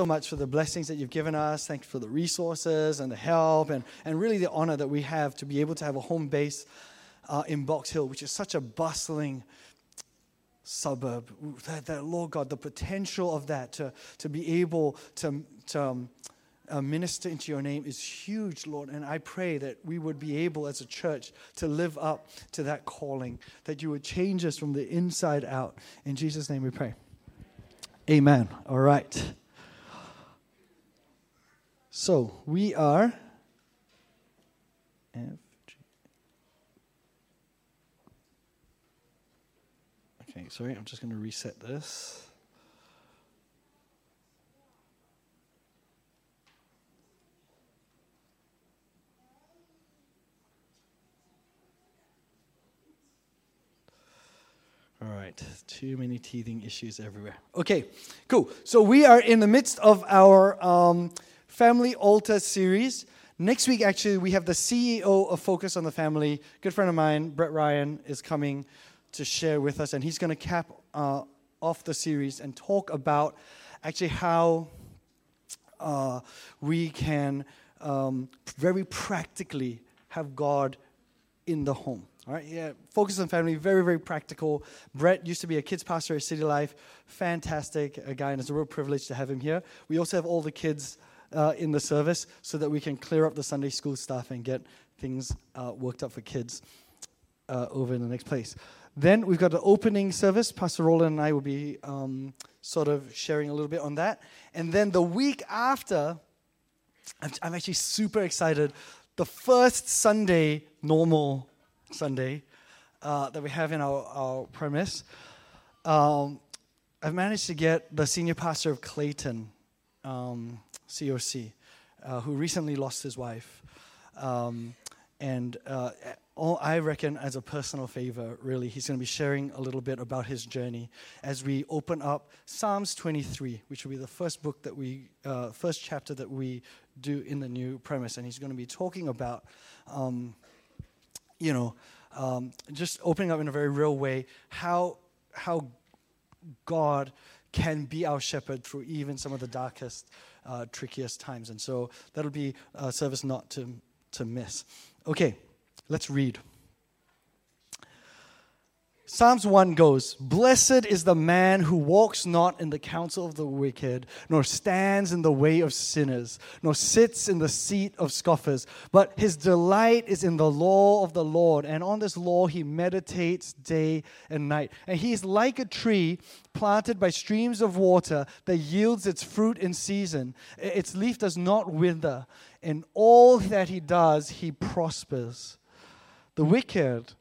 so much for the blessings that you've given us. Thanks for the resources and the help and, and really the honor that we have to be able to have a home base uh, in Box Hill, which is such a bustling suburb. That, that, Lord God, the potential of that to, to be able to, to um, uh, minister into your name is huge, Lord. And I pray that we would be able as a church to live up to that calling, that you would change us from the inside out. In Jesus' name we pray. Amen. All right. So we are F, G. Okay, sorry, I'm just going to reset this. All right, too many teething issues everywhere. Okay, cool. So we are in the midst of our um, Family Altar series. Next week, actually, we have the CEO of Focus on the Family, good friend of mine, Brett Ryan, is coming to share with us, and he's going to cap uh, off the series and talk about actually how uh, we can um, very practically have God in the home. All right, yeah, focus on family, very, very practical. Brett used to be a kids pastor at City Life, fantastic a guy, and it's a real privilege to have him here. We also have all the kids uh, in the service so that we can clear up the Sunday school stuff and get things uh, worked up for kids uh, over in the next place. Then we've got the opening service. Pastor Roland and I will be um, sort of sharing a little bit on that. And then the week after, I'm, actually super excited. The first Sunday, normal Sunday, uh, that we have in our, our premise, um, I've managed to get the senior pastor of Clayton. Um, COC, uh, who recently lost his wife. Um, and uh, all, I reckon, as a personal favor, really, he's going to be sharing a little bit about his journey as we open up Psalms 23, which will be the first book that we, uh, first chapter that we do in the new premise. And he's going to be talking about, um, you know, um, just opening up in a very real way how how God can be our shepherd through even some of the darkest uh, trickiest times. And so that'll be a service not to, to miss. Okay, let's read. Psalms 1 goes, Blessed is the man who walks not in the counsel of the wicked, nor stands in the way of sinners, nor sits in the seat of scoffers, but his delight is in the law of the Lord, and on this law he meditates day and night. And he is like a tree planted by streams of water that yields its fruit in season. Its leaf does not wither. In all that he does, he prospers. The wicked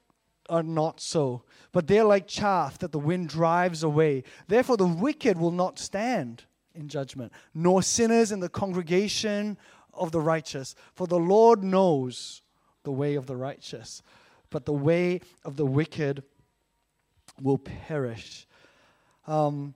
are not so but they're like chaff that the wind drives away. Therefore, the wicked will not stand in judgment, nor sinners in the congregation of the righteous. For the Lord knows the way of the righteous, but the way of the wicked will perish. Um,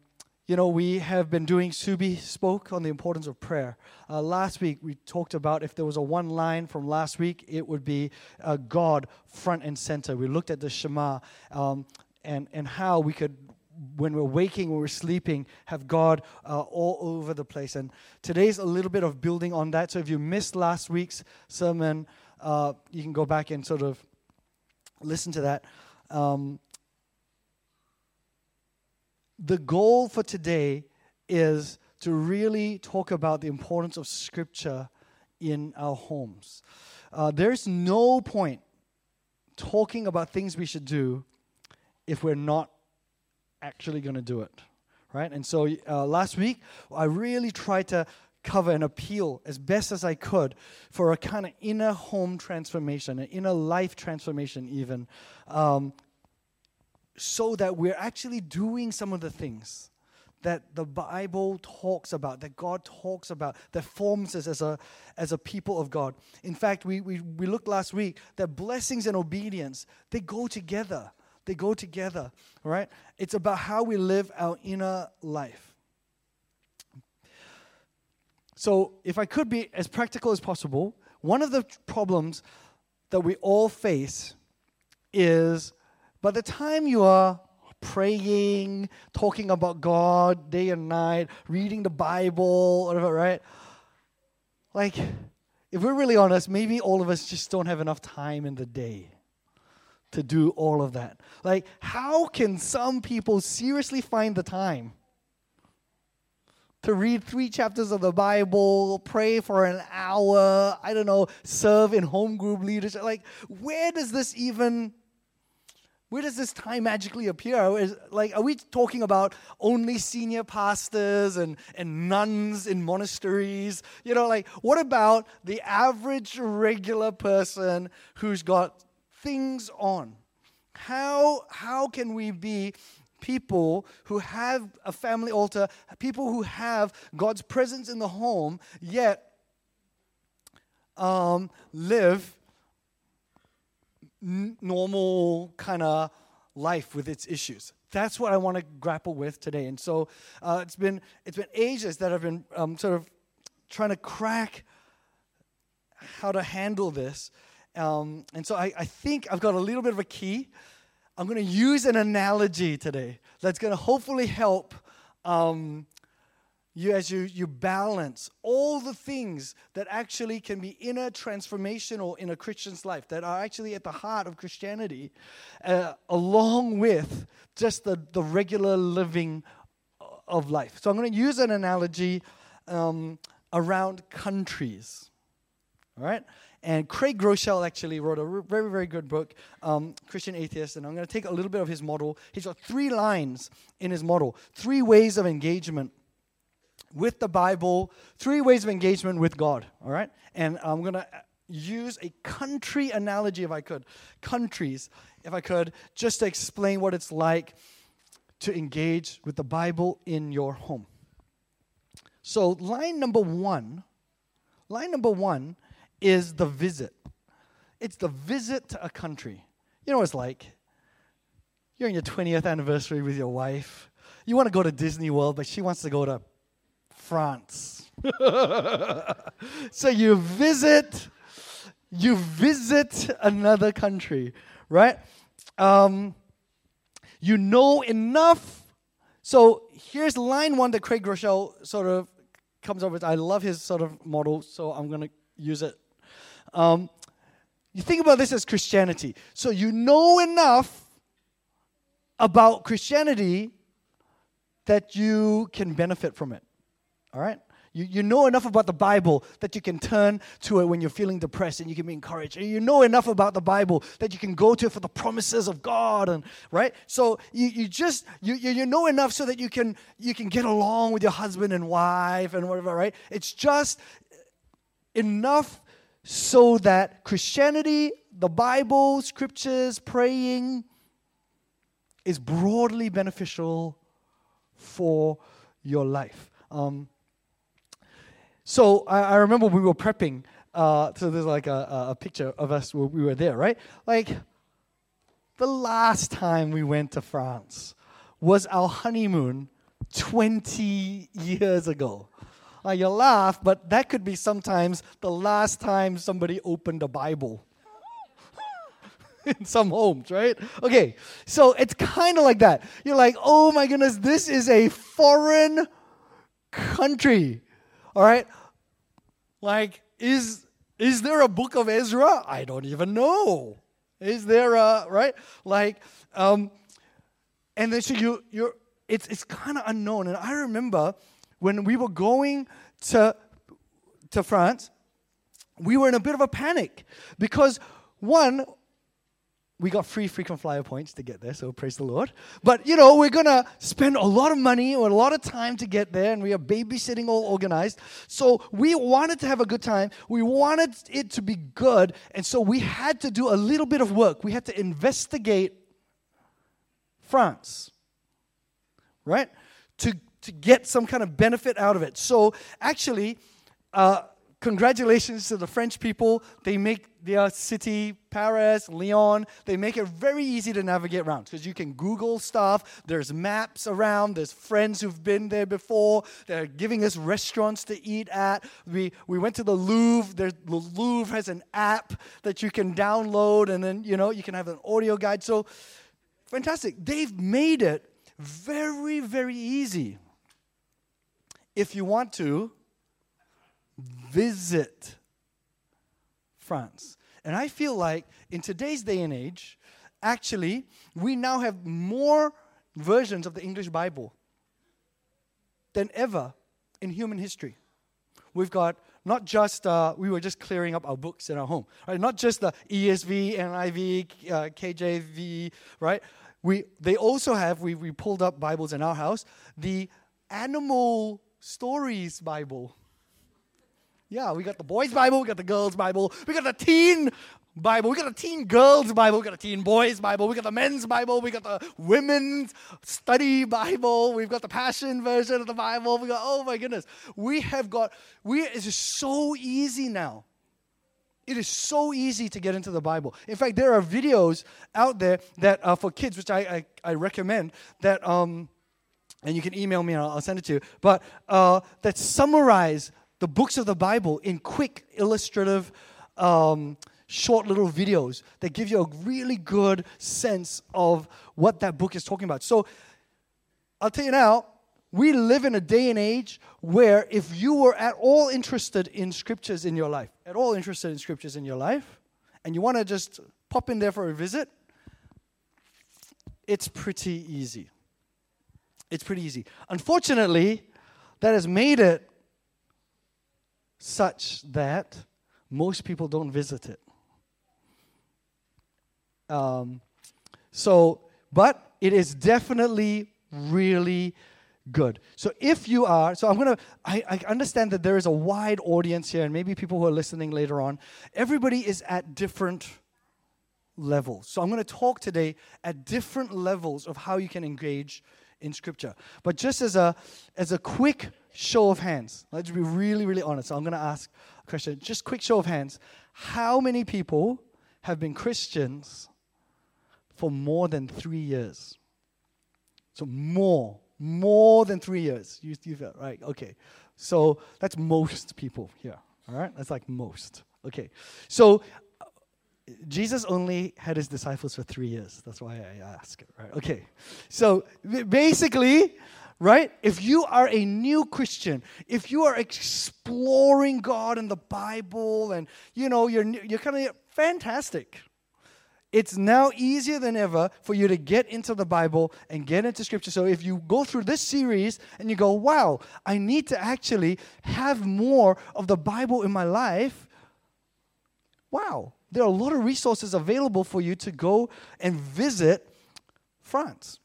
you know, we have been doing, Subi spoke on the importance of prayer. Uh, last week, we talked about if there was a one line from last week, it would be uh, God front and center. We looked at the Shema um, and, and how we could, when we're waking, when we're sleeping, have God uh, all over the place. And today's a little bit of building on that. So if you missed last week's sermon, uh, you can go back and sort of listen to that. Um, the goal for today is to really talk about the importance of Scripture in our homes. Uh, there's no point talking about things we should do if we're not actually going to do it, right? And so uh, last week, I really tried to cover and appeal as best as I could for a kind of inner home transformation, an inner life transformation, even, um, so that we're actually doing some of the things that the Bible talks about, that God talks about, that forms us as a, as a people of God. In fact, we, we, we looked last week that blessings and obedience, they go together. They go together, right? It's about how we live our inner life. So, if I could be as practical as possible, one of the problems that we all face is by the time you are praying, talking about God day and night, reading the Bible, whatever, right? Like, if we're really honest, maybe all of us just don't have enough time in the day to do all of that. Like, how can some people seriously find the time to read three chapters of the Bible, pray for an hour, I don't know, serve in home group leadership? Like, where does this even where does this time magically appear? Is, like, are we talking about only senior pastors and, and nuns in monasteries? You know, like, what about the average regular person who's got things on? How, how can we be people who have a family altar, people who have God's presence in the home, yet um, live normal kind of life with its issues. That's what I want to grapple with today. And so uh, it's been it's been ages that I've been um, sort of trying to crack how to handle this. Um, and so I, I think I've got a little bit of a key. I'm going to use an analogy today that's going to hopefully help um, you as you, you balance all the things that actually can be inner transformational in a Christian's life that are actually at the heart of Christianity, uh, along with just the, the regular living of life. So I'm going to use an analogy um, around countries. All right? And Craig Groeschel actually wrote a very, very good book, um, Christian Atheist, and I'm going to take a little bit of his model. He's got three lines in his model, three ways of engagement with the Bible, three ways of engagement with God, all right? And I'm going to use a country analogy if I could. Countries, if I could, just to explain what it's like to engage with the Bible in your home. So, line number one, line number one is the visit. It's the visit to a country. You know what it's like? You're in your 20th anniversary with your wife. You want to go to Disney World, but she wants to go to France. so you visit, you visit another country, right? Um, you know enough. So here's line one that Craig Groeschel sort of comes up with. I love his sort of model, so I'm going to use it. Um, you think about this as Christianity. So you know enough about Christianity that you can benefit from it. All right? You, you know enough about the Bible that you can turn to it when you're feeling depressed and you can be encouraged. You know enough about the Bible that you can go to it for the promises of God and right? So you, you just you, you know enough so that you can you can get along with your husband and wife and whatever, right? It's just enough so that Christianity, the Bible, scriptures, praying is broadly beneficial for your life. Um, so I, I remember we were prepping. Uh, so there's like a, a picture of us where we were there, right? Like the last time we went to France was our honeymoon 20 years ago. Uh, you laugh, but that could be sometimes the last time somebody opened a Bible in some homes, right? Okay, so it's kind of like that. You're like, oh my goodness, this is a foreign country. All right? Like, is is there a book of Ezra? I don't even know. Is there a right? Like, um, and then so you you're it's it's kind of unknown. And I remember when we were going to to France, we were in a bit of a panic because one, we got free frequent flyer points to get there, so praise the Lord. But you know, we're gonna spend a lot of money or a lot of time to get there, and we are babysitting all organized. So we wanted to have a good time. We wanted it to be good, and so we had to do a little bit of work. We had to investigate France, right? To to get some kind of benefit out of it. So actually, uh, congratulations to the French people. They make their city, Paris, Lyon, they make it very easy to navigate around because you can Google stuff. There's maps around. There's friends who've been there before. They're giving us restaurants to eat at. We, we went to the Louvre. The Louvre has an app that you can download, and then, you know, you can have an audio guide. So fantastic. They've made it very, very easy. If you want to visit France. And I feel like in today's day and age, actually, we now have more versions of the English Bible than ever in human history. We've got not just, uh, we were just clearing up our books in our home, right? Not just the ESV, NIV, uh, KJV, right? We, they also have, we, we pulled up Bibles in our house, the Animal Stories Bible. Yeah, we got the boys' Bible, we got the girls' Bible, we got the teen Bible, we got the teen girls' Bible, we got the teen boys' Bible, we got the men's Bible, we got the women's study Bible, we've got the passion version of the Bible. We got, oh my goodness, we have got, we it's just so easy now. It is so easy to get into the Bible. In fact, there are videos out there that are for kids, which I, I, I recommend, that um, and you can email me and I'll, I'll send it to you, but uh, that summarize the books of the Bible in quick, illustrative, um, short little videos that give you a really good sense of what that book is talking about. So I'll tell you now, we live in a day and age where if you were at all interested in scriptures in your life, at all interested in scriptures in your life, and you want to just pop in there for a visit, it's pretty easy. It's pretty easy. Unfortunately, that has made it such that most people don't visit it. Um, so, but it is definitely really good. So if you are, so I'm gonna, I, I understand that there is a wide audience here, and maybe people who are listening later on. Everybody is at different levels. So I'm gonna talk today at different levels of how you can engage in Scripture. But just as a as a quick show of hands, let's be really, really honest. So I'm going to ask a question. Just quick show of hands. How many people have been Christians for more than three years? So more, more than three years. You, you feel right? Okay. So that's most people here. All right. That's like most. Okay. So Jesus only had his disciples for three years. That's why I ask. Right? Okay. So basically, right? If you are a new Christian, if you are exploring God and the Bible, and you know you're you're kind of fantastic. It's now easier than ever for you to get into the Bible and get into Scripture. So if you go through this series and you go, "Wow, I need to actually have more of the Bible in my life," wow, there are a lot of resources available for you to go and visit France.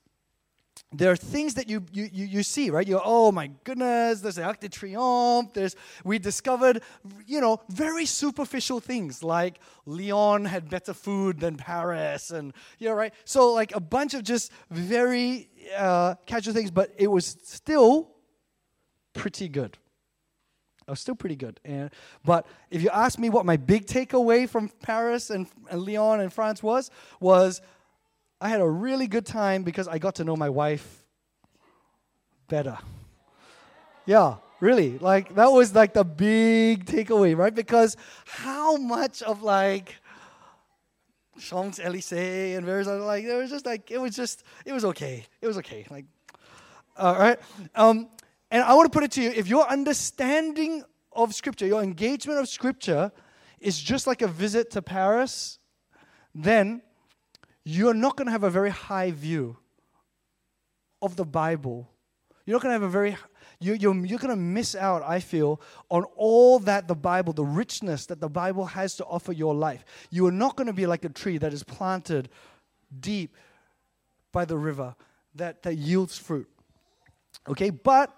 There are things that you, you, you, you see, right? You're, oh my goodness, there's the Arc de Triomphe. There's, we discovered, you know, very superficial things like Lyon had better food than Paris, and, you know, right? So, like a bunch of just very uh, casual things, but it was still pretty good. I was still pretty good. And, but if you ask me what my big takeaway from Paris and, and Lyon and France was, was I had a really good time because I got to know my wife better. Yeah, really. Like that was like the big takeaway, right? Because how much of like Champs Elysees and various other like it was just like it was just it was okay. It was okay. Like all right. Um, and I want to put it to you if your understanding of Scripture, your engagement of Scripture is just like a visit to Paris, then you're not going to have a very high view of the Bible. You're not going to have a very, you, you're, you're going to miss out, I feel, on all that the Bible, the richness that the Bible has to offer your life. You are not going to be like a tree that is planted deep by the river that, that yields fruit. Okay, but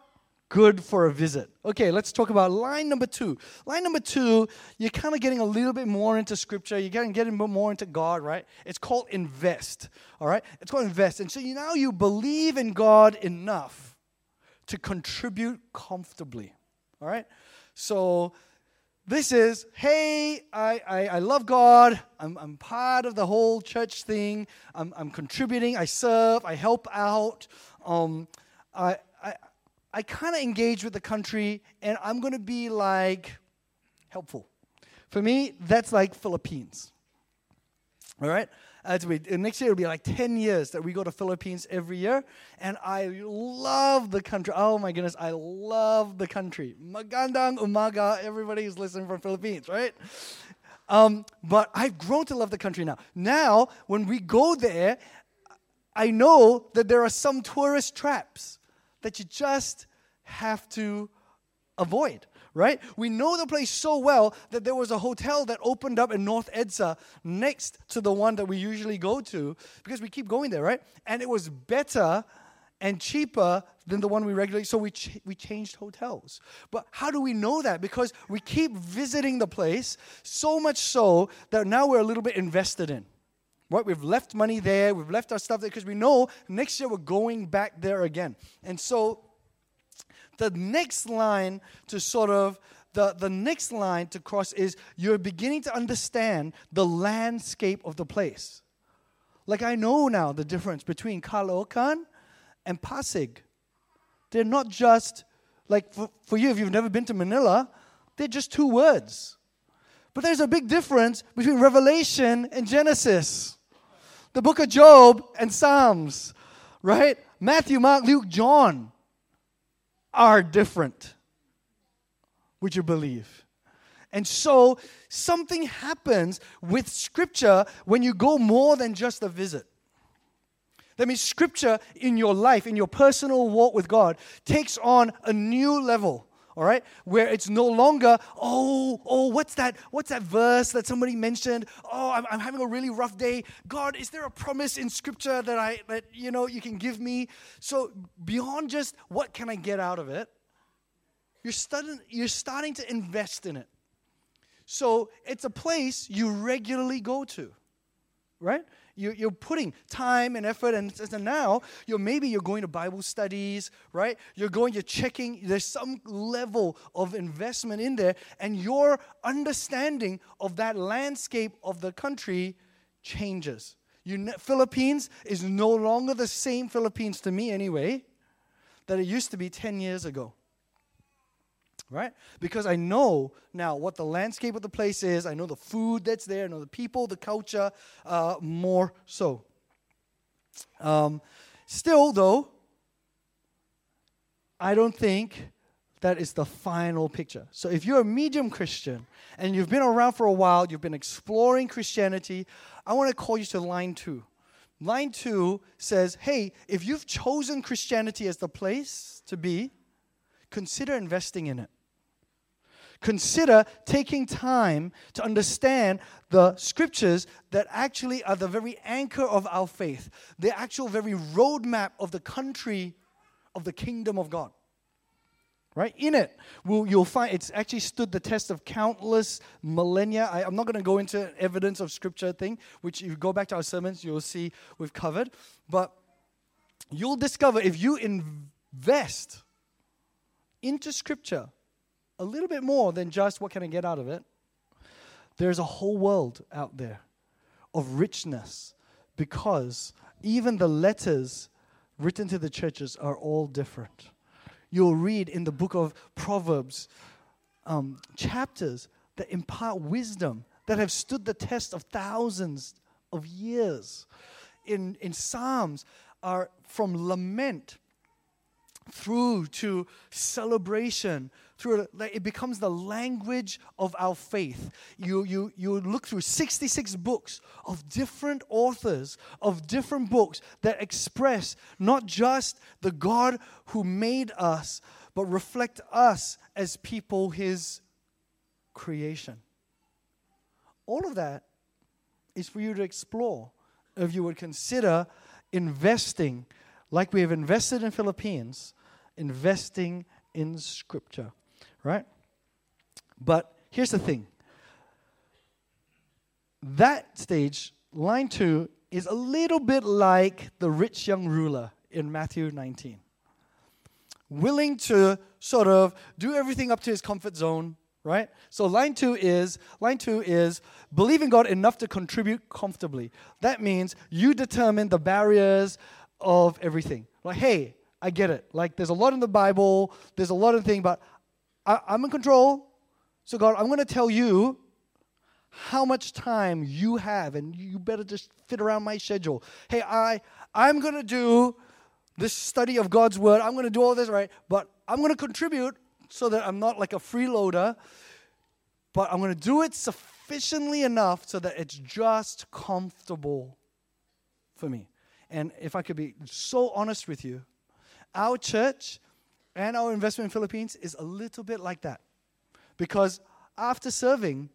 good for a visit. Okay, let's talk about line number two. Line number two, you're kind of getting a little bit more into scripture. You're getting, getting more into God, right? It's called invest, all right? It's called invest. And so you, now you believe in God enough to contribute comfortably, all right? So this is, hey, I, I, I love God. I'm, I'm part of the whole church thing. I'm, I'm contributing. I serve. I help out. Um, I, I kind of engage with the country and I'm going to be like helpful. For me, that's like Philippines. All right? Next year it'll be like 10 years that we go to Philippines every year. And I love the country. Oh my goodness, I love the country. Magandang umaga, everybody who's listening from Philippines, right? Um, but I've grown to love the country now. Now, when we go there, I know that there are some tourist traps that you just have to avoid right? We know the place so well that there was a hotel that opened up in North Edsa next to the one that we usually go to because we keep going there, right? And it was better and cheaper than the one we regularly so we ch- we changed hotels but how do we know that because we keep visiting the place so much so that now we're a little bit invested in right we've left money there we've left our stuff there because we know next year we're going back there again and so the next line to sort of the, the next line to cross is you're beginning to understand the landscape of the place. Like I know now the difference between Caloocan and Pasig. They're not just like for, for you if you've never been to Manila, they're just two words. But there's a big difference between Revelation and Genesis. The book of Job and Psalms, right? Matthew, Mark, Luke, John are different. Would you believe? And so something happens with Scripture when you go more than just a visit. That means Scripture in your life, in your personal walk with God, takes on a new level all right? Where it's no longer oh oh what's that what's that verse that somebody mentioned? Oh I'm, I'm having a really rough day. God is there a promise in scripture that i that you know you can give me? So beyond just what can i get out of it you're starting you're starting to invest in it. So it's a place you regularly go to right you, you're putting time and effort, and, and now you're maybe you're going to Bible studies, right? You're going, you're checking. There's some level of investment in there, and your understanding of that landscape of the country changes. You, Philippines is no longer the same Philippines to me anyway that it used to be 10 years ago right? Because I know now what the landscape of the place is. I know the food that's there. I know the people, the culture, uh, more so. Um, still, though, I don't think that is the final picture. So if you're a medium Christian and you've been around for a while, you've been exploring Christianity, I want to call you to line two. Line two says, hey, if you've chosen Christianity as the place to be, consider investing in it consider taking time to understand the scriptures that actually are the very anchor of our faith, the actual very roadmap of the country of the kingdom of God. Right? In it, we'll, you'll find it's actually stood the test of countless millennia. I, I'm not going to go into evidence of scripture thing, which if you go back to our sermons, you'll see we've covered. But you'll discover if you invest into scripture, a little bit more than just what can I get out of it. There's a whole world out there of richness because even the letters written to the churches are all different. You'll read in the book of Proverbs um, chapters that impart wisdom that have stood the test of thousands of years. In, in Psalms are from lament through to celebration through it becomes the language of our faith. You you you look through 66 books of different authors of different books that express not just the god who made us but reflect us as people his creation. All of that is for you to explore if you would consider investing like we have invested in Philippines investing in Scripture, right? But here's the thing that stage, line two, is a little bit like the rich young ruler in Matthew 19. Willing to sort of do everything up to his comfort zone, right? So line two is line two is believe in God enough to contribute comfortably. That means you determine the barriers of everything. Like, hey, I get it. Like, there's a lot in the Bible, there's a lot of things, but I, I'm in control. So, God, I'm going to tell you how much time you have, and you better just fit around my schedule. Hey, I I'm gonna do this study of God's word. I'm gonna do all this right, but I'm gonna contribute so that I'm not like a freeloader. But I'm gonna do it sufficiently enough so that it's just comfortable for me. And if I could be so honest with you, our church and our investment in Philippines is a little bit like that. Because after serving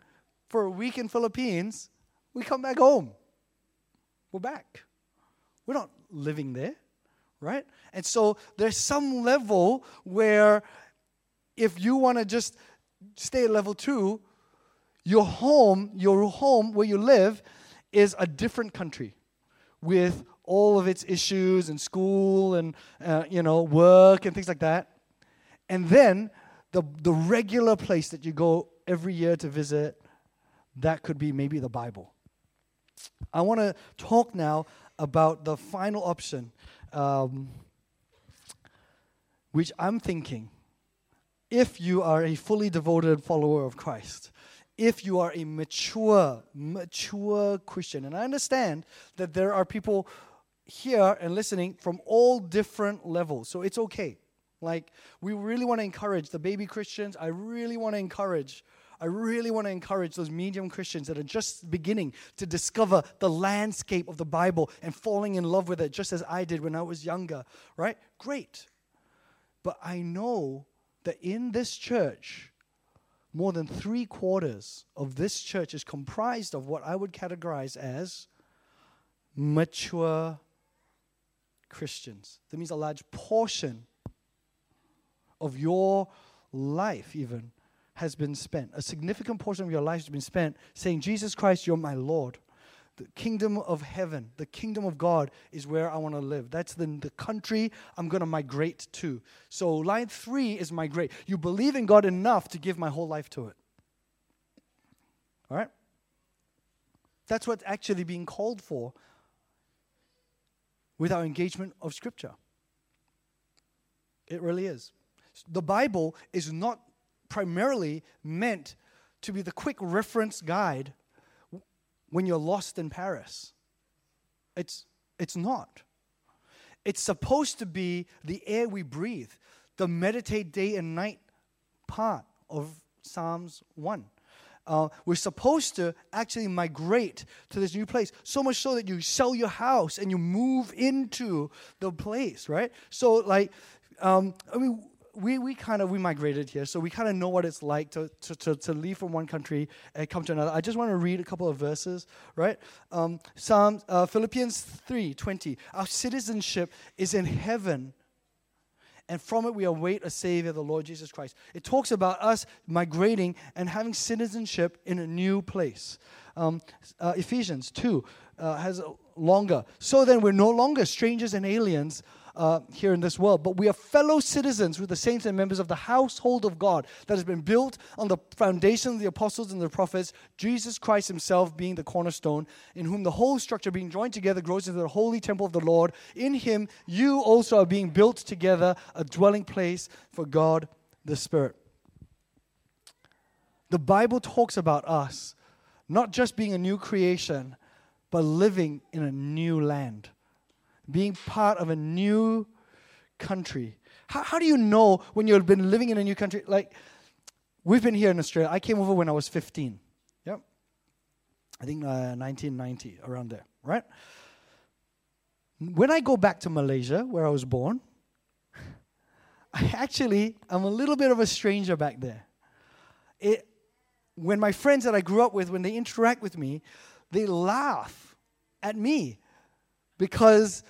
for a week in Philippines, we come back home. We're back. We're not living there, right? And so there's some level where if you want to just stay at level two, your home, your home where you live, is a different country with all of its issues and school and uh, you know work and things like that and then the, the regular place that you go every year to visit that could be maybe the bible i want to talk now about the final option um, which i'm thinking if you are a fully devoted follower of christ if you are a mature, mature Christian. And I understand that there are people here and listening from all different levels. So it's okay. Like, we really want to encourage the baby Christians. I really want to encourage. I really want to encourage those medium Christians that are just beginning to discover the landscape of the Bible and falling in love with it, just as I did when I was younger, right? Great. But I know that in this church, more than three quarters of this church is comprised of what I would categorize as mature Christians. That means a large portion of your life, even, has been spent. A significant portion of your life has been spent saying, Jesus Christ, you're my Lord. The kingdom of heaven, the kingdom of God is where I want to live. That's the, the country I'm going to migrate to. So, line three is migrate. You believe in God enough to give my whole life to it. All right? That's what's actually being called for with our engagement of Scripture. It really is. The Bible is not primarily meant to be the quick reference guide when you're lost in Paris. It's, it's not. It's supposed to be the air we breathe, the meditate day and night part of Psalms 1. Uh, we're supposed to actually migrate to this new place. So much so that you sell your house and you move into the place, right? So, like, um, I mean, we, we kind of we migrated here, so we kind of know what it's like to, to, to, to, leave from one country and come to another. I just want to read a couple of verses, right? Um, Psalm uh, Philippians three twenty. Our citizenship is in heaven, and from it we await a Savior, the Lord Jesus Christ. It talks about us migrating and having citizenship in a new place. Um, uh, Ephesians two uh, has longer. So then we're no longer strangers and aliens uh, here in this world, but we are fellow citizens with the saints and members of the household of God that has been built on the foundation of the apostles and the prophets, Jesus Christ Himself being the cornerstone, in whom the whole structure being joined together grows into the holy temple of the Lord. In Him, you also are being built together, a dwelling place for God the Spirit. The Bible talks about us not just being a new creation, but living in a new land being part of a new country. How, how do you know when you've been living in a new country? Like, we've been here in Australia. I came over when I was 15. Yep. I think uh, 1990, around there, right? When I go back to Malaysia, where I was born, I actually am a little bit of a stranger back there. It, when my friends that I grew up with, when they interact with me, they laugh at me because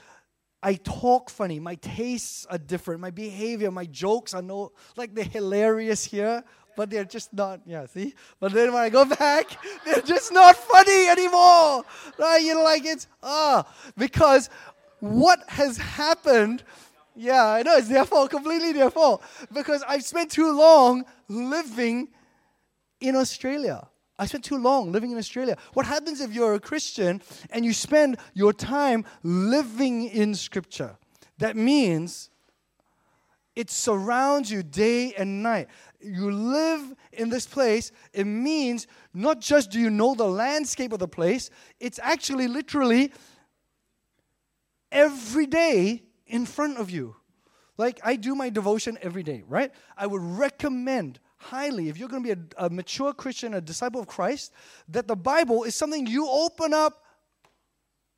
I talk funny. My tastes are different. My behavior, my jokes are no like they're hilarious here, but they're just not. Yeah, see. But then when I go back, they're just not funny anymore. Right? You know, like it's ah because what has happened. Yeah, I know it's their fault, completely their fault. Because I've spent too long living in Australia. I spent too long living in Australia. What happens if you're a Christian and you spend your time living in Scripture? That means it surrounds you day and night. you live in this place, it means not just do you know the landscape of the place, it's actually literally every day in front of you. Like I do my devotion every day, right? I would recommend highly, if you're going to be a, a mature Christian, a disciple of Christ, that the Bible is something you open up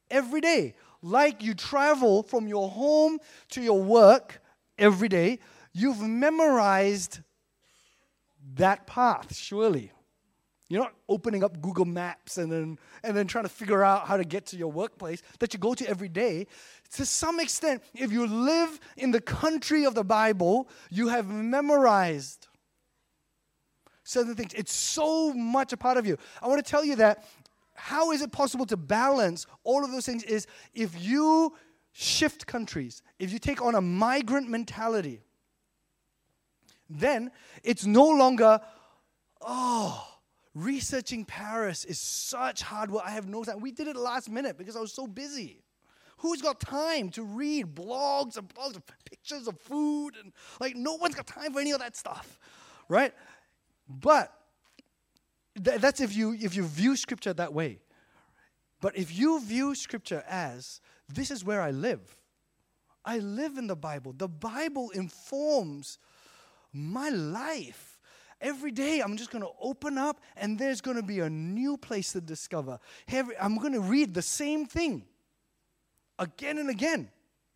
every day. Like you travel from your home to your work every day, you've memorized that path, surely. You're not opening up Google Maps and then, and then trying to figure out how to get to your workplace that you go to every day. To some extent, if you live in the country of the Bible, you have memorized certain things. It's so much a part of you. I want to tell you that how is it possible to balance all of those things is if you shift countries, if you take on a migrant mentality, then it's no longer, oh, researching Paris is such hard work. I have no time. We did it last minute because I was so busy. Who's got time to read blogs and blogs of pictures of food and like no one's got time for any of that stuff, right? But th- that's if you if you view scripture that way. But if you view scripture as this is where I live. I live in the Bible. The Bible informs my life. Every day I'm just going to open up and there's going to be a new place to discover. Every, I'm going to read the same thing again and again.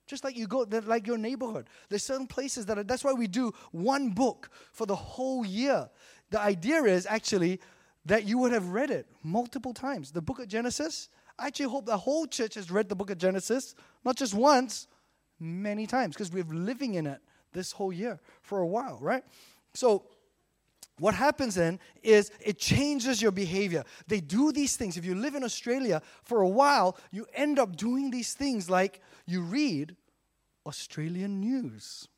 Just like you go, like your neighborhood. There's certain places that are, that's why we do one book for the whole year. The idea is actually that you would have read it multiple times. The book of Genesis, I actually hope the whole church has read the book of Genesis, not just once, many times, because we're living in it this whole year for a while, right? So, what happens then is it changes your behavior. They do these things. If you live in Australia for a while, you end up doing these things like you read Australian news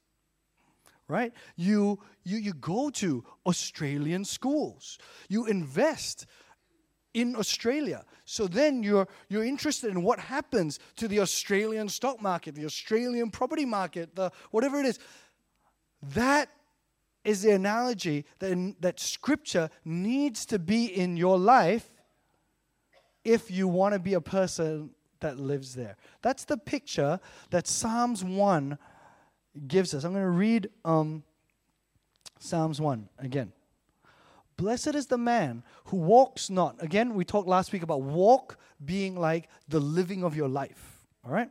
right? You, you, you go to Australian schools, you invest in Australia. So then you're, you're interested in what happens to the Australian stock market, the Australian property market, the, whatever it is. That is the analogy that, in, that Scripture needs to be in your life if you want to be a person that lives there. That's the picture that Psalms 1 gives us. I'm going to read um, Psalms 1 again. Blessed is the man who walks not. Again, we talked last week about walk being like the living of your life. All right?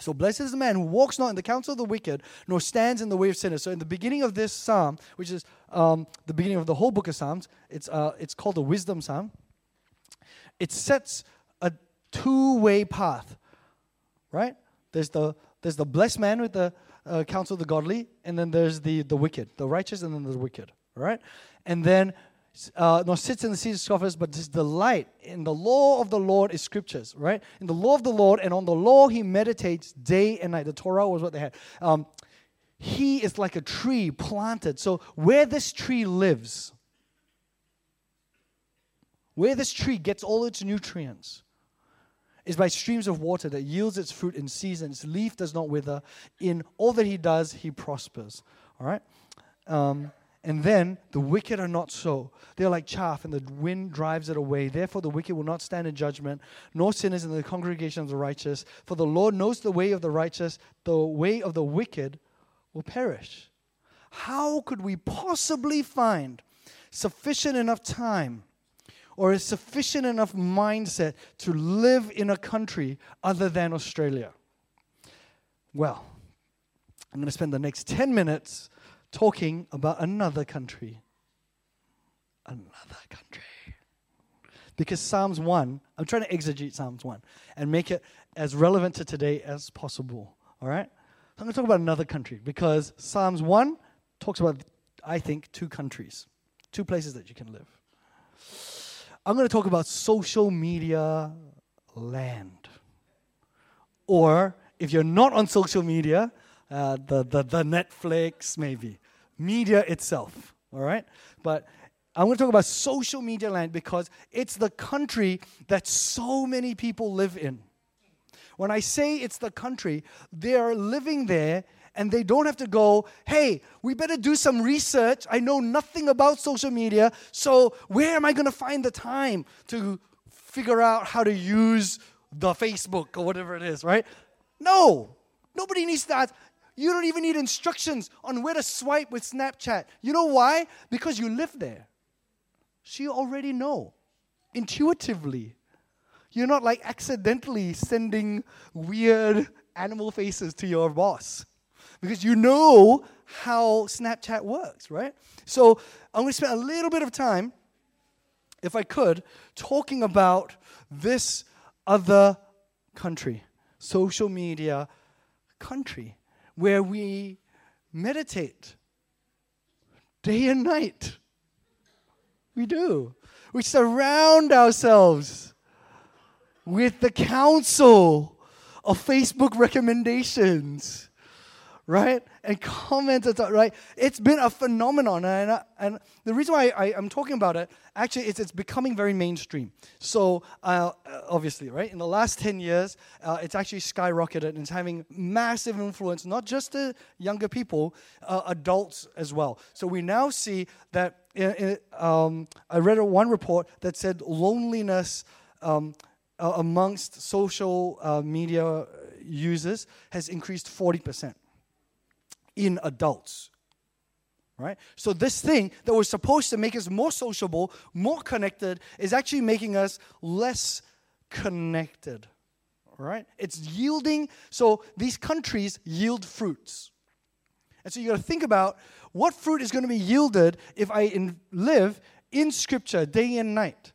So blessed is the man who walks not in the counsel of the wicked, nor stands in the way of sinners. So in the beginning of this psalm, which is um, the beginning of the whole book of Psalms, it's, uh, it's called the wisdom psalm. It sets a two-way path, right? There's the there's the blessed man with the uh, counsel of the godly, and then there's the, the wicked, the righteous, and then the wicked. All right? And then, uh, nor sits in the seat of scoffers, but his delight in the law of the Lord is scriptures, right? In the law of the Lord, and on the law he meditates day and night. The Torah was what they had. Um, he is like a tree planted. So, where this tree lives, where this tree gets all its nutrients, is by streams of water that yields its fruit in season. Its leaf does not wither. In all that he does, he prospers. All right? Um, and then the wicked are not so. They are like chaff, and the wind drives it away. Therefore, the wicked will not stand in judgment, nor sinners in the congregation of the righteous. For the Lord knows the way of the righteous, the way of the wicked will perish. How could we possibly find sufficient enough time or a sufficient enough mindset to live in a country other than Australia? Well, I'm going to spend the next 10 minutes talking about another country. Another country. Because Psalms 1, I'm trying to exegete Psalms 1 and make it as relevant to today as possible. All right? So I'm going to talk about another country because Psalms 1 talks about, I think, two countries, two places that you can live. I'm going to talk about social media land. Or if you're not on social media, uh, the, the, the Netflix, maybe. Media itself, all right? But I'm going to talk about social media land because it's the country that so many people live in. When I say it's the country, they are living there and they don't have to go, hey, we better do some research. I know nothing about social media, so where am I going to find the time to figure out how to use the Facebook or whatever it is, right? No, nobody needs that. You don't even need instructions on where to swipe with Snapchat. You know why? Because you live there. So you already know intuitively. You're not like accidentally sending weird animal faces to your boss because you know how Snapchat works, right? So I'm going to spend a little bit of time, if I could, talking about this other country, social media country, where we meditate day and night. We do. We surround ourselves with the counsel of Facebook recommendations right? And commented, right? It's been a phenomenon. And, I, and the reason why I, am talking about it, actually, is it's becoming very mainstream. So, uh, obviously, right? In the last 10 years, uh, it's actually skyrocketed and it's having massive influence, not just the younger people, uh, adults as well. So, we now see that, in, in, um, I read one report that said loneliness um, amongst social uh, media users has increased 40% in adults. Right? So, this thing that was supposed to make us more sociable, more connected, is actually making us less connected. Right? It's yielding, so these countries yield fruits. And so you got to think about what fruit is going to be yielded if I in, live in Scripture day and night.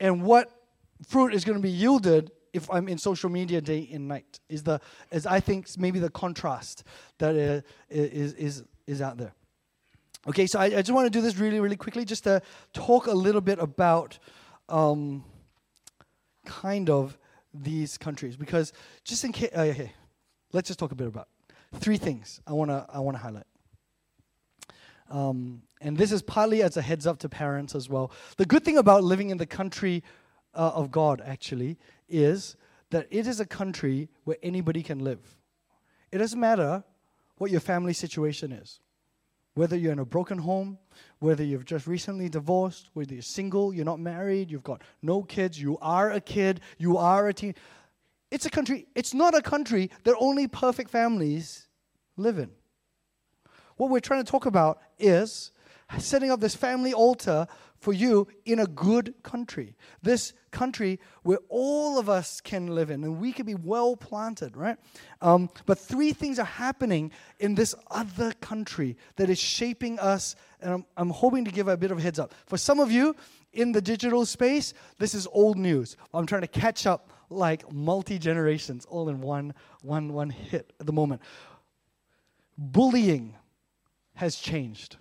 And what fruit is going to be yielded if I'm in social media day and night is the is I think maybe the contrast that uh, is is is out there. Okay, so I, I just want to do this really really quickly, just to talk a little bit about um, kind of these countries because just in case uh, okay, let's just talk a bit about three things I wanna I wanna highlight. Um, and this is partly as a heads up to parents as well. The good thing about living in the country uh, of God actually is that it is a country where anybody can live. It doesn't matter what your family situation is. Whether you're in a broken home, whether you've just recently divorced, whether you're single, you're not married, you've got no kids, you are a kid, you are a teen. It's a country, it's not a country that only perfect families live in. What we're trying to talk about is setting up this family altar for you in a good country. This country where all of us can live in and we can be well planted, right? Um, but three things are happening in this other country that is shaping us, and I'm, I'm hoping to give a bit of a heads up. For some of you in the digital space, this is old news. I'm trying to catch up like multi generations all in one, one, one hit at the moment. Bullying has changed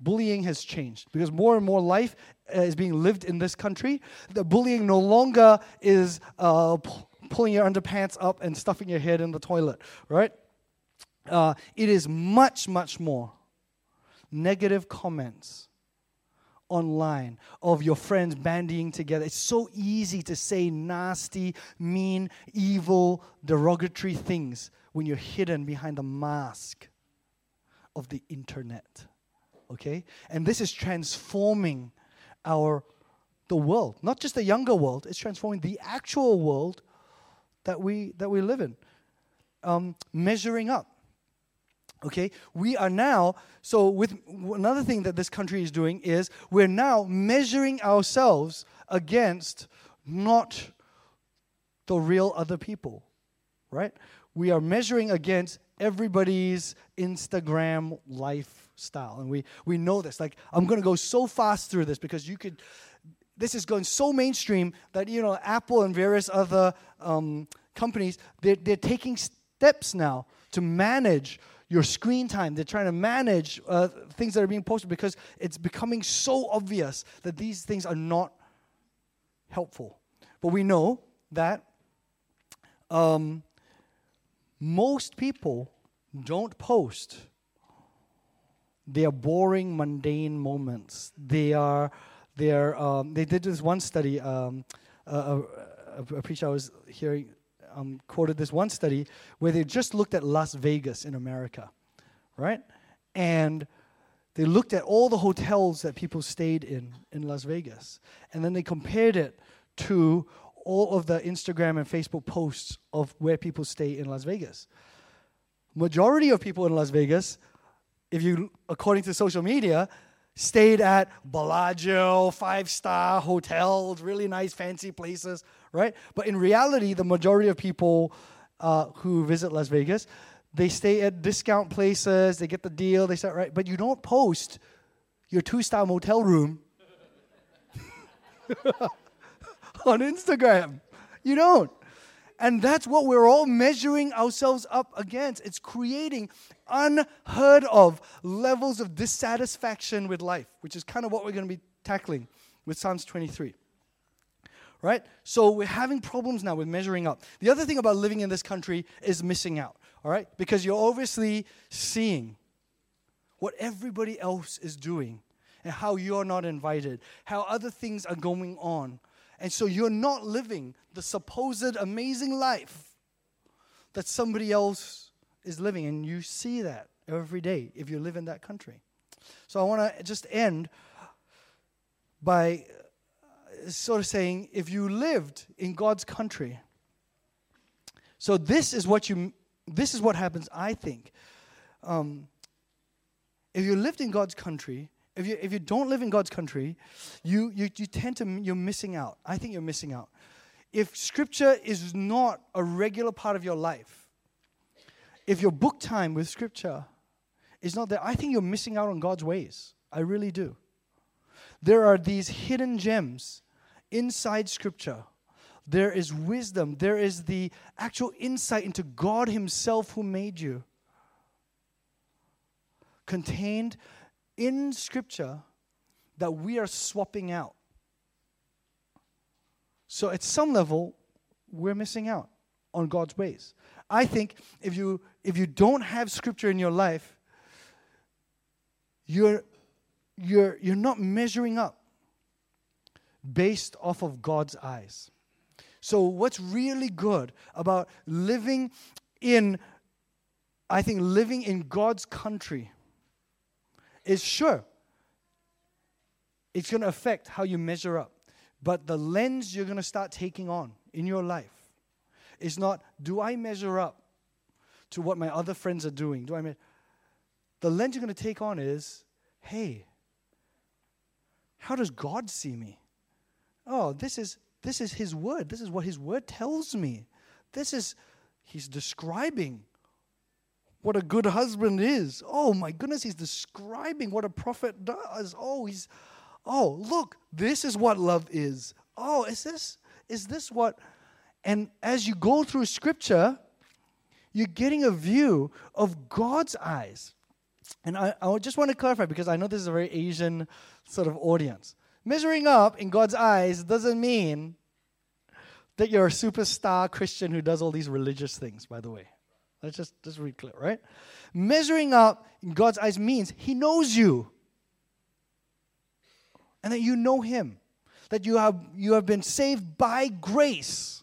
bullying has changed because more and more life uh, is being lived in this country. The bullying no longer is uh, p- pulling your underpants up and stuffing your head in the toilet, right? Uh, it is much, much more negative comments online of your friends bandying together. It's so easy to say nasty, mean, evil, derogatory things when you're hidden behind the mask of the internet okay? And this is transforming our the world, not just the younger world. It's transforming the actual world that we that we live in. Um, measuring up. Okay, we are now so with another thing that this country is doing is we're now measuring ourselves against not the real other people, right? We are measuring against everybody's Instagram lifestyle. And we, we know this. Like, I'm going to go so fast through this because you could, this is going so mainstream that, you know, Apple and various other um, companies, they're, they're taking steps now to manage your screen time. They're trying to manage uh, things that are being posted because it's becoming so obvious that these things are not helpful. But we know that um, most people don't post their boring, mundane moments. They are, they are, um, they did this one study. Um, uh, a, a preacher I was hearing um, quoted this one study where they just looked at Las Vegas in America, right? And they looked at all the hotels that people stayed in in Las Vegas, and then they compared it to all of the Instagram and Facebook posts of where people stay in Las Vegas. Majority of people in Las Vegas, if you according to social media, stayed at Bellagio, five star hotels, really nice, fancy places, right? But in reality, the majority of people uh, who visit Las Vegas, they stay at discount places, they get the deal, they start, right? But you don't post your two star motel room on Instagram. You don't. And that's what we're all measuring ourselves up against. It's creating unheard of levels of dissatisfaction with life, which is kind of what we're going to be tackling with Psalms 23. Right? So we're having problems now with measuring up. The other thing about living in this country is missing out. All right? Because you're obviously seeing what everybody else is doing and how you're not invited, how other things are going on and so you're not living the supposed amazing life that somebody else is living. And you see that every day if you live in that country. So I want to just end by uh, sort of saying if you lived in God's country, so this is what you this is what happens, I think. Um, if you lived in God's country, if you, if you don't live in God's country, you, you, you tend to, you're missing out. I think you're missing out. If scripture is not a regular part of your life, if your book time with scripture is not there, I think you're missing out on God's ways. I really do. There are these hidden gems inside scripture. There is wisdom. There is the actual insight into God Himself who made you. Contained in Scripture that we are swapping out. So, at some level, we're missing out on God's ways. I think if you if you don't have Scripture in your life, you're you're you're not measuring up based off of God's eyes. So, what's really good about living in, I think, living in God's country is sure, it's going to affect how you measure up. But the lens you're going to start taking on in your life is not, do I measure up to what my other friends are doing? Do I mean, the lens you're going to take on is, hey, how does God see me? Oh, this is this is his word. This is what his word tells me. This is he's describing what a good husband is. Oh my goodness, he's describing what a prophet does. Oh, he's oh, look, this is what love is. Oh, is this is this what and as you go through scripture, you're getting a view of God's eyes. And I, I just want to clarify because I know this is a very Asian sort of audience. Measuring up in God's eyes doesn't mean that you're a superstar Christian who does all these religious things, by the way. Let's just, just read clear, right? Measuring up in God's eyes means He knows you. And that you know Him. That you have, you have been saved by grace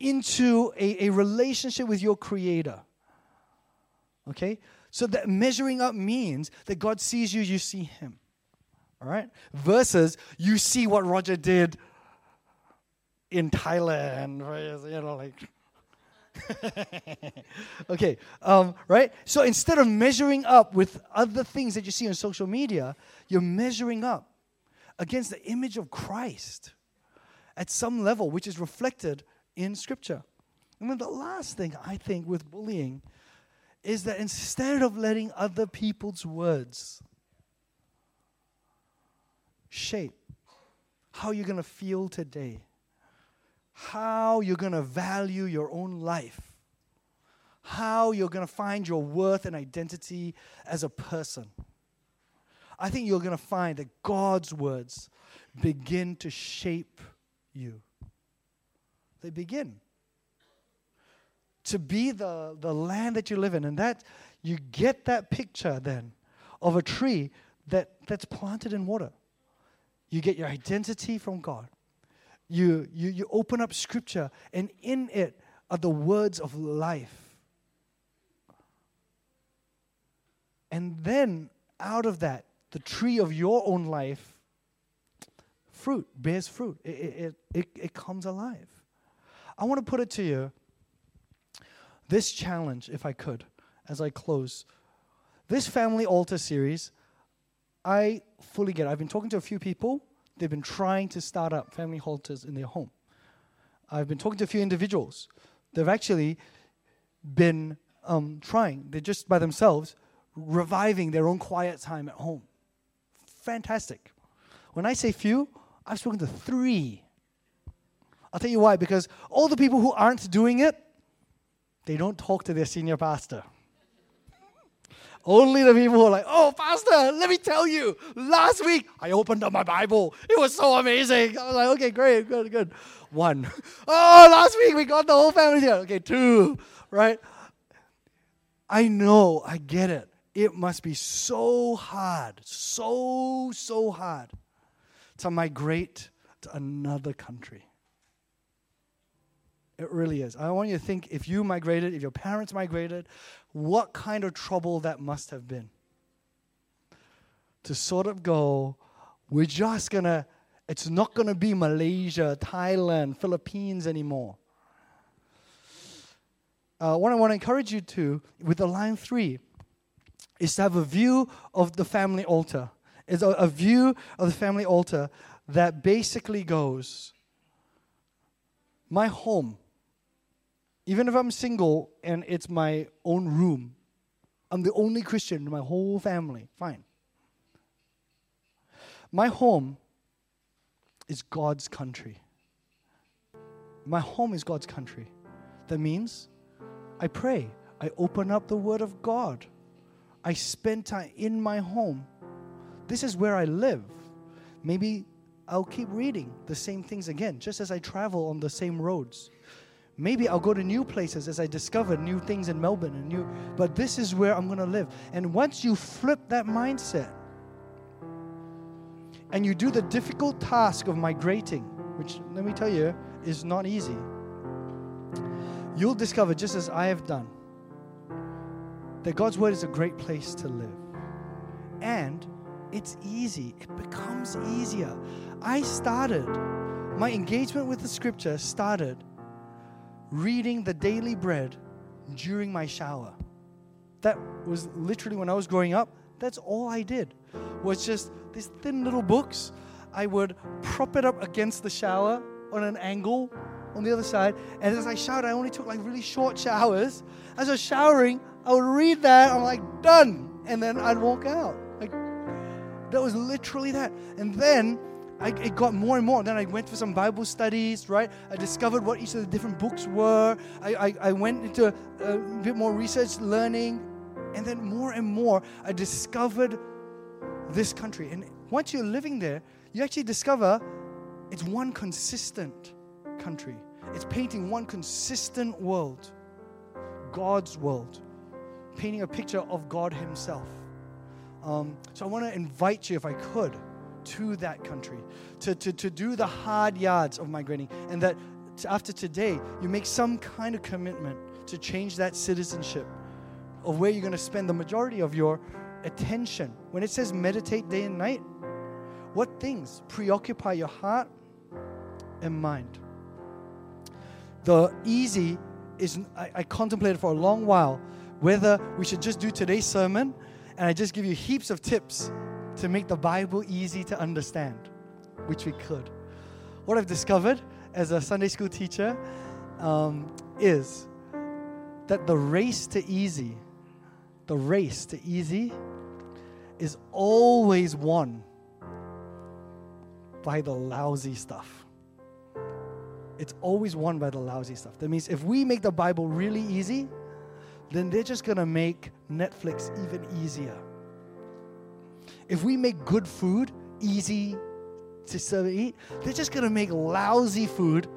into a, a relationship with your Creator. Okay? So that measuring up means that God sees you, you see Him. All right? Versus you see what Roger did in Thailand, you know, like okay, um, right? So instead of measuring up with other things that you see on social media, you're measuring up against the image of Christ at some level, which is reflected in Scripture. And then the last thing I think with bullying is that instead of letting other people's words shape how you're going to feel today, how you're going to value your own life, how you're going to find your worth and identity as a person. I think you're going to find that God's words begin to shape you. They begin to be the, the land that you live in. And that you get that picture then of a tree that, that's planted in water. You get your identity from God you, you, you open up scripture, and in it, are the words of life. And then out of that, the tree of your own life, fruit bears fruit. It, it, it, it comes alive. I want to put it to you this challenge, if I could, as I close. This family altar series, I fully get it. I've been talking to a few people. They've been trying to start up family altars in their home. I've been talking to a few individuals. They've actually been um, trying. They're just by themselves reviving their own quiet time at home. Fantastic. When I say few, I've spoken to three. I'll tell you why, because all the people who aren't doing it, they don't talk to their senior pastor. Only the people who are like, oh, Pastor, let me tell you, last week I opened up my Bible. It was so amazing. I was like, okay, great, good, good. One. Oh, last week we got the whole family here. Okay, two, right? I know, I get it it must be so hard, so, so hard to migrate to another country. It really is. I want you to think if you migrated, if your parents migrated, what kind of trouble that must have been. To sort of go, we're just gonna, it's not gonna be Malaysia, Thailand, Philippines anymore. Uh, what I want to encourage you to, with the line three, is to have a view of the family altar. It's a, a view of the family altar that basically goes my home, even if I'm single and it's my own room, I'm the only Christian in my whole family, fine. My home is God's country. My home is God's country. That means I pray, I open up the Word of God. I spend time in my home. This is where I live. Maybe I'll keep reading the same things again, just as I travel on the same roads. Maybe I'll go to new places as I discover new things in Melbourne and new, but this is where I'm going to live. And once you flip that mindset and you do the difficult task of migrating, which let me tell you is not easy, you'll discover just as I have done that God's word is a great place to live. And it's easy, it becomes easier. I started, my engagement with the scripture started reading the daily bread during my shower. That was literally when I was growing up, that's all I did. Was just these thin little books. I would prop it up against the shower on an angle on the other side. And as I showered, I only took like really short showers. As I was showering, I would read that, I'm like, done. And then I'd walk out. Like, that was literally that. And then I, it got more and more. Then I went for some Bible studies, right? I discovered what each of the different books were. I, I, I went into a, a bit more research, learning. And then more and more, I discovered this country. And once you're living there, you actually discover it's one consistent country. It's painting one consistent world, God's world painting a picture of God Himself. Um, so I want to invite you, if I could, to that country, to, to, to do the hard yards of migrating, and that after today, you make some kind of commitment to change that citizenship of where you're going to spend the majority of your attention. When it says meditate day and night, what things preoccupy your heart and mind? The easy is, I, I contemplated for a long while whether we should just do today's sermon and I just give you heaps of tips to make the Bible easy to understand, which we could. What I've discovered as a Sunday school teacher um, is that the race to easy, the race to easy, is always won by the lousy stuff. It's always won by the lousy stuff. That means if we make the Bible really easy, then they're just to make Netflix even easier. If we make good food easy to eat, they're just going to make lousy food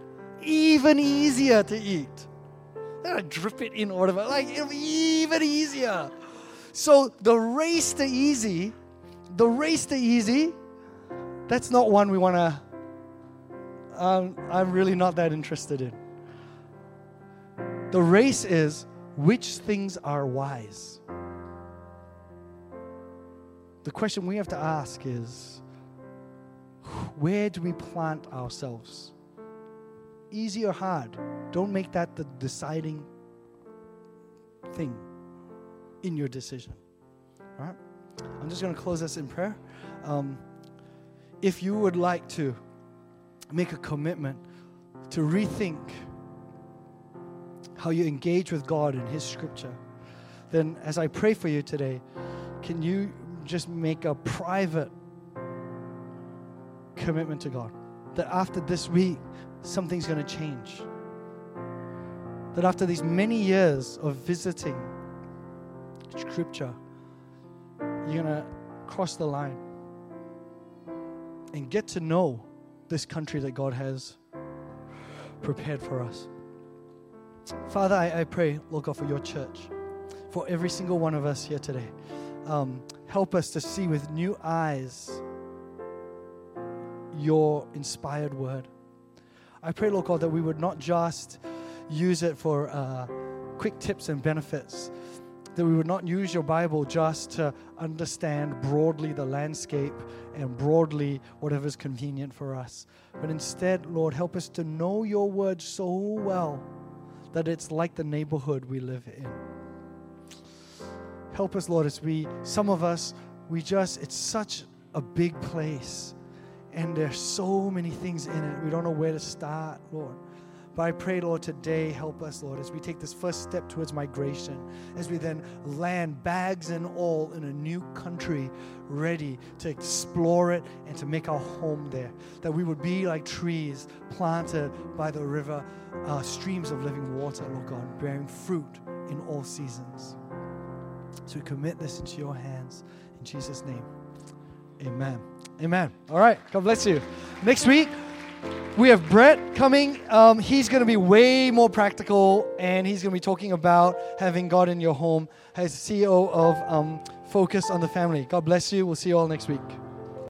even easier to eat. They're going to drip it in or whatever. Like, it'll be even easier. So, the race to easy, the race to easy, that's not one we want to, um, I'm really not that interested in. The race is which things are wise. The question we have to ask is where do we plant ourselves? Easy or hard? Don't make that the deciding thing in your decision. All right? I'm just going to close us in prayer. Um, if you would like to make a commitment to rethink how you engage with God in His scripture, then as I pray for you today, can you just make a private commitment to God? That after this week, something's going to change. That after these many years of visiting scripture, you're going to cross the line and get to know this country that God has prepared for us. Father, I, I pray, Lord God, for your church, for every single one of us here today. Um, help us to see with new eyes your inspired word. I pray, Lord God, that we would not just use it for uh, quick tips and benefits, that we would not use your Bible just to understand broadly the landscape and broadly whatever is convenient for us. But instead, Lord, help us to know your word so well that it's like the neighborhood we live in. Help us, Lord, as we, some of us, we just, it's such a big place and there's so many things in it. We don't know where to start, Lord. But I pray, Lord, today help us, Lord, as we take this first step towards migration, as we then land bags and all in a new country, ready to explore it and to make our home there. That we would be like trees planted by the river, uh, streams of living water, Lord God, bearing fruit in all seasons. So we commit this into your hands. In Jesus' name, amen. Amen. All right. God bless you. Next week, we have Brett coming. Um, he's going to be way more practical and he's going to be talking about having God in your home as CEO of um, Focus on the Family. God bless you. We'll see you all next week.